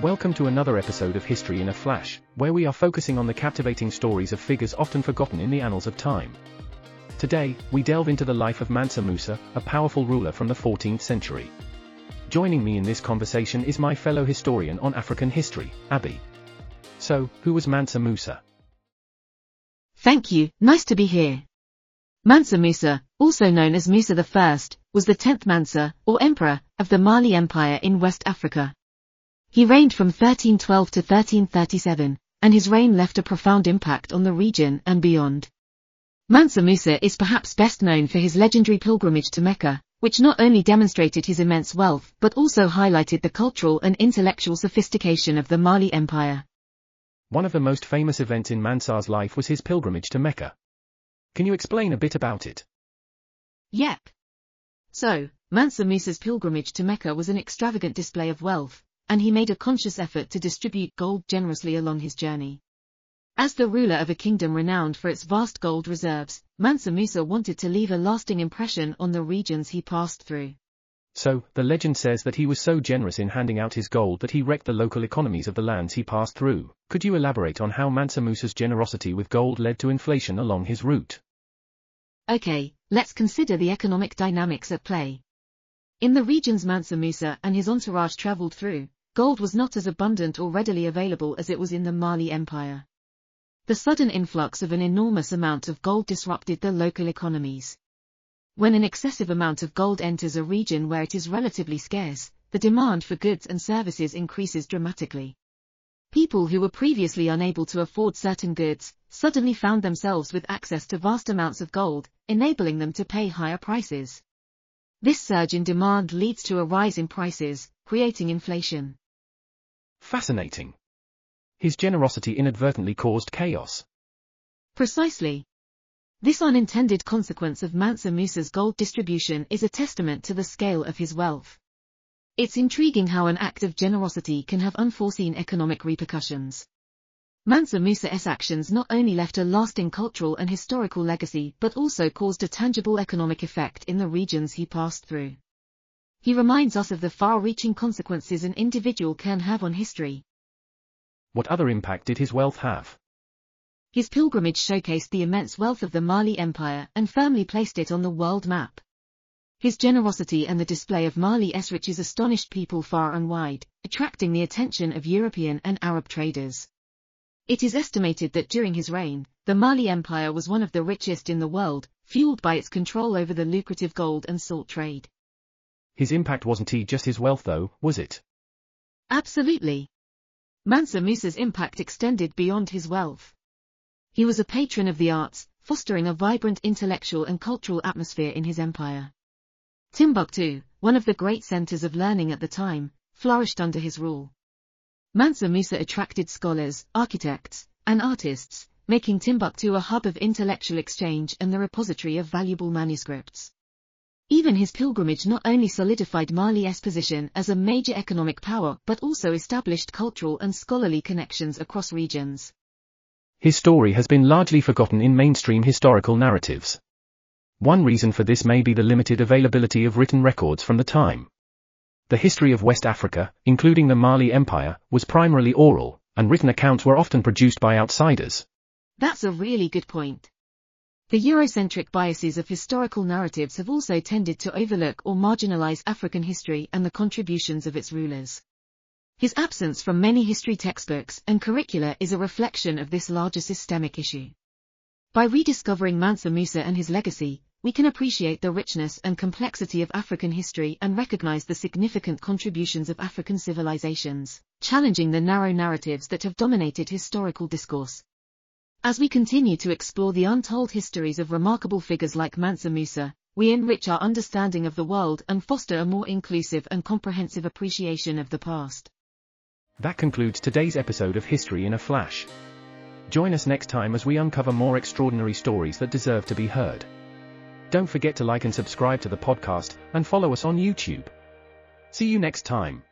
Welcome to another episode of History in a Flash, where we are focusing on the captivating stories of figures often forgotten in the annals of time. Today, we delve into the life of Mansa Musa, a powerful ruler from the 14th century. Joining me in this conversation is my fellow historian on African history, Abby. So, who was Mansa Musa? Thank you, nice to be here. Mansa Musa, also known as Musa I, was the 10th Mansa, or emperor, of the Mali Empire in West Africa. He reigned from 1312 to 1337, and his reign left a profound impact on the region and beyond. Mansa Musa is perhaps best known for his legendary pilgrimage to Mecca, which not only demonstrated his immense wealth but also highlighted the cultural and intellectual sophistication of the Mali Empire. One of the most famous events in Mansa's life was his pilgrimage to Mecca. Can you explain a bit about it? Yep. So, Mansa Musa's pilgrimage to Mecca was an extravagant display of wealth, and he made a conscious effort to distribute gold generously along his journey. As the ruler of a kingdom renowned for its vast gold reserves, Mansa Musa wanted to leave a lasting impression on the regions he passed through. So, the legend says that he was so generous in handing out his gold that he wrecked the local economies of the lands he passed through. Could you elaborate on how Mansa Musa's generosity with gold led to inflation along his route? Okay, let's consider the economic dynamics at play. In the regions Mansa Musa and his entourage traveled through, gold was not as abundant or readily available as it was in the Mali Empire. The sudden influx of an enormous amount of gold disrupted the local economies. When an excessive amount of gold enters a region where it is relatively scarce, the demand for goods and services increases dramatically. People who were previously unable to afford certain goods, suddenly found themselves with access to vast amounts of gold, enabling them to pay higher prices. This surge in demand leads to a rise in prices, creating inflation. Fascinating. His generosity inadvertently caused chaos. Precisely. This unintended consequence of Mansa Musa's gold distribution is a testament to the scale of his wealth. It's intriguing how an act of generosity can have unforeseen economic repercussions. Mansa Musa's actions not only left a lasting cultural and historical legacy but also caused a tangible economic effect in the regions he passed through. He reminds us of the far-reaching consequences an individual can have on history. What other impact did his wealth have? His pilgrimage showcased the immense wealth of the Mali Empire and firmly placed it on the world map. His generosity and the display of Mali's riches astonished people far and wide, attracting the attention of European and Arab traders. It is estimated that during his reign, the Mali Empire was one of the richest in the world, fueled by its control over the lucrative gold and salt trade. His impact wasn't he just his wealth though, was it? Absolutely. Mansa Musa's impact extended beyond his wealth. He was a patron of the arts, fostering a vibrant intellectual and cultural atmosphere in his empire. Timbuktu, one of the great centers of learning at the time, flourished under his rule. Mansa Musa attracted scholars, architects, and artists, making Timbuktu a hub of intellectual exchange and the repository of valuable manuscripts. Even his pilgrimage not only solidified Mali's position as a major economic power but also established cultural and scholarly connections across regions. His story has been largely forgotten in mainstream historical narratives. One reason for this may be the limited availability of written records from the time. The history of West Africa, including the Mali Empire, was primarily oral, and written accounts were often produced by outsiders. That's a really good point. The Eurocentric biases of historical narratives have also tended to overlook or marginalize African history and the contributions of its rulers. His absence from many history textbooks and curricula is a reflection of this larger systemic issue. By rediscovering Mansa Musa and his legacy, we can appreciate the richness and complexity of African history and recognize the significant contributions of African civilizations, challenging the narrow narratives that have dominated historical discourse. As we continue to explore the untold histories of remarkable figures like Mansa Musa, we enrich our understanding of the world and foster a more inclusive and comprehensive appreciation of the past. That concludes today's episode of History in a Flash. Join us next time as we uncover more extraordinary stories that deserve to be heard. Don't forget to like and subscribe to the podcast, and follow us on YouTube. See you next time.